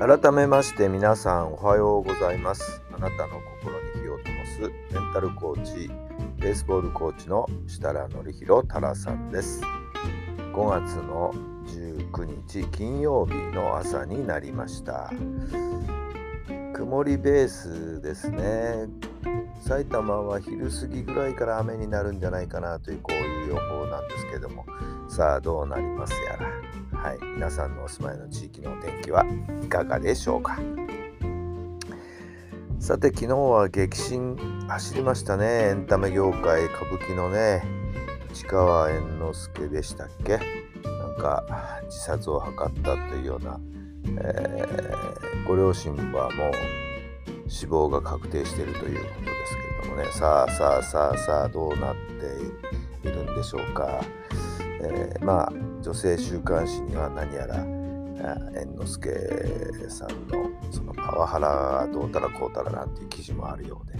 改めまして皆さんおはようございます。あなたの心に火を灯すメンタルコーチベースボールコーチの設楽範弘太良さんです。5月の19日金曜日の朝になりました。曇りベースですね。埼玉は昼過ぎぐらいから雨になるんじゃないかなというこういう予報なんですけども。さあどうなりますやら。はい。皆さんのお住まいの地域のお天気はいかがでしょうか？さて昨日は激震走りましたね。エンタメ業界歌舞伎のね市川猿之助でしたっけ？なんか自殺を図ったというような、えー、ご両親はもう死亡が確定しているということですけれどもね。さあさあさあさあどうなっているんでしょうか、えー、まあ女性週刊誌には何やら猿之助さんのそのパワハラがどうたらこうたらなんていう記事もあるようで、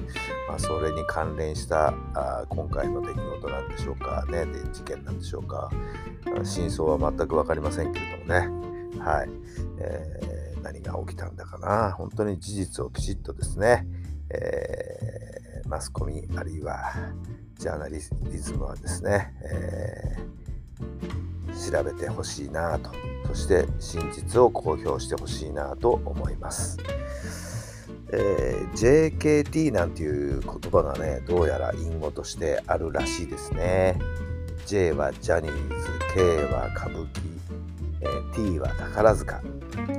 まあ、それに関連したあ今回の出来事なんでしょうかねで事件なんでしょうか真相は全く分かりませんけれどもね。はい、えー、何が起きたんだかな。本当に事実をきちっとですね、えー、マスコミあるいはジャーナリズムはですね、えー、調べてほしいなと。そして真実を公表してほしいなと思います。えー、JKT なんていう言葉がねどうやら隠語としてあるらしいですね。J はジャニーズ K は歌舞伎、えー、T は宝塚。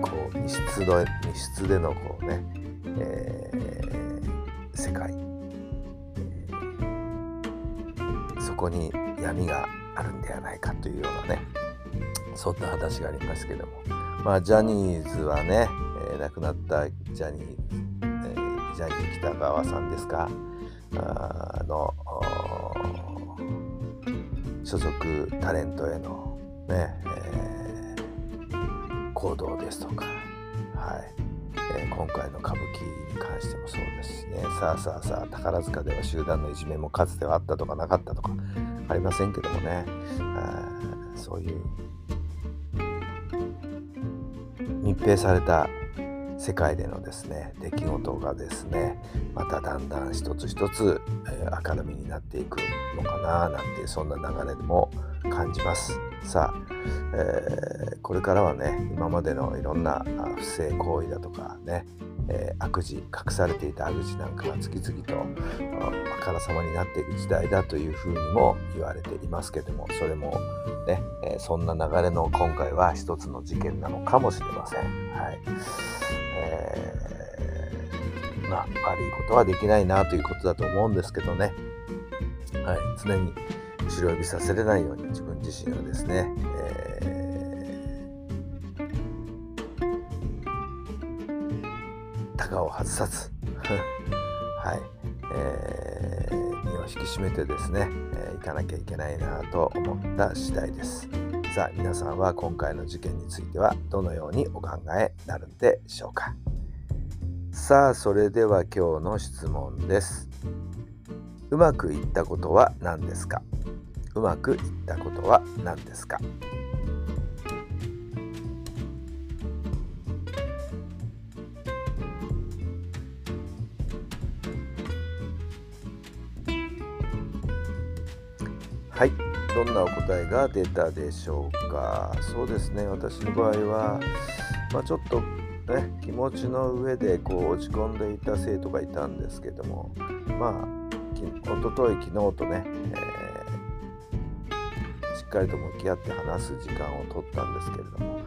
こう密室の密室でのこうね、えー、世界、えー、そこに闇があるんではないかというようなね。そんな話がありますけども。まあジャニーズはね、えー、亡くなったジャニー、えー、ジャニー北川さんですか？あの所属タレントへのね、えー、行動ですとか。はい。えー、今回の歌舞伎に関してもそうですしね。さあさあさあ宝塚では集団のいじめもかつてはあったとかなかったとかありませんけどもね。そういう密閉された世界でのですね出来事がですねまただんだん一つ一つ、え、明るみになっていくのかななんてそんな流れでも感じます。さあ、えー、これからはね今までのいろんな不正行為だとかね、えー、悪事隠されていた悪事なんかが次々とあからさまになっていく時代だというふうにも言われていますけどもそれもね、えー、そんな流れの今回は一つの事件なのかもしれません。はい。えー、まあ悪いことはできないなということだと思うんですけどね、はい、常に後ろ指させれないように自分自身はですね、えー、タガを外さず はい、えー、身を引き締めてですね、えー、行かなきゃいけないなと思った次第です。さあ皆さんは今回の事件についてはどのようにお考えになるんでしょうかさあそれでは今日の質問ですうまくいったことは何ですか？うまくいったことは何ですか？はい。どんなお答えが出たでしょうか？そうですね。私の場合は、まあ、ちょっとね気持ちの上でこう落ち込んでいた生徒がいたんですけどもまあおととい昨日とね、えーかりと向き合って話す時間を取ったんですけれども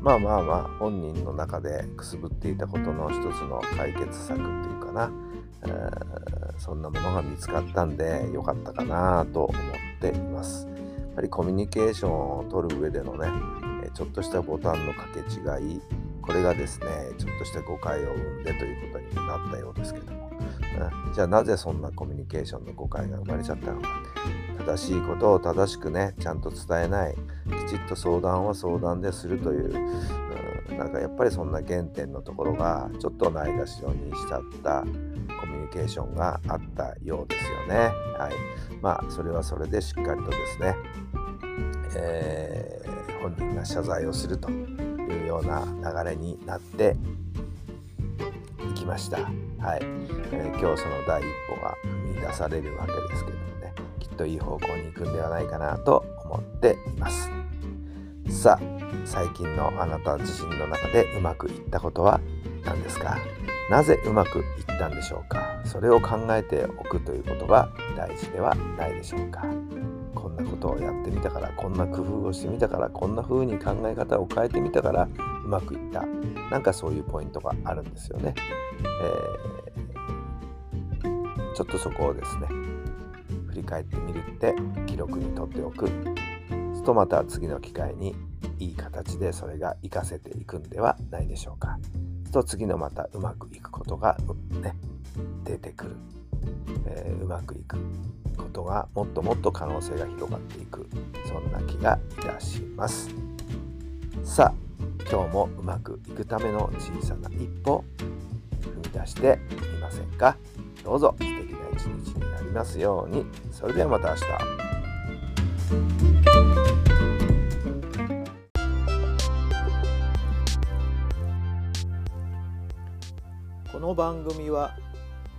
まあまあまあ本人の中でくすぶっていたことの一つの解決策っていうかな、えー、そんなものが見つかったんでよかったかなと思っています。やはりコミュニケーションを取る上でのねちょっとしたボタンの掛け違いこれがですねちょっとした誤解を生んでということにもなったようですけども、うん、じゃあなぜそんなコミュニケーションの誤解が生まれちゃったのか。正しいことを正しくねちゃんと伝えない。きちっと相談は相談でするという、うん、なんかやっぱりそんな原点のところがちょっとないがしろにしちゃったコミュニケーションがあったようですよね。はい、まあそれはそれでしっかりとですね、えー、本人が謝罪をするというような流れになっていきました。はい、えー、今日その第一歩が踏み出されるわけですけどもね。きっといい方向に行くんではないかなと思っています。さあ最近のあなた自身の中でうまくいったことは何ですか？なぜうまくいったんでしょうか？それを考えておくということが大事ではないでしょうか？こんなことをやってみたからこんな工夫をしてみたからこんな風に考え方を変えてみたからうまくいった。なんかそういうポイントがあるんですよね、えー、ちょっとそこをですね振り返ってみるって記録にとっておく。すとまた次の機会にいい形でそれが活かせていくんではないでしょうか。と次のまたうまくいくことが、ね、出てくる、うまくいくことがもっともっと可能性が広がっていく。そんな気がいたします。さあ今日もうまくいくための小さな一歩踏み出してみませんか？どうぞ素敵な一日になりますように。それではまた明日。この番組は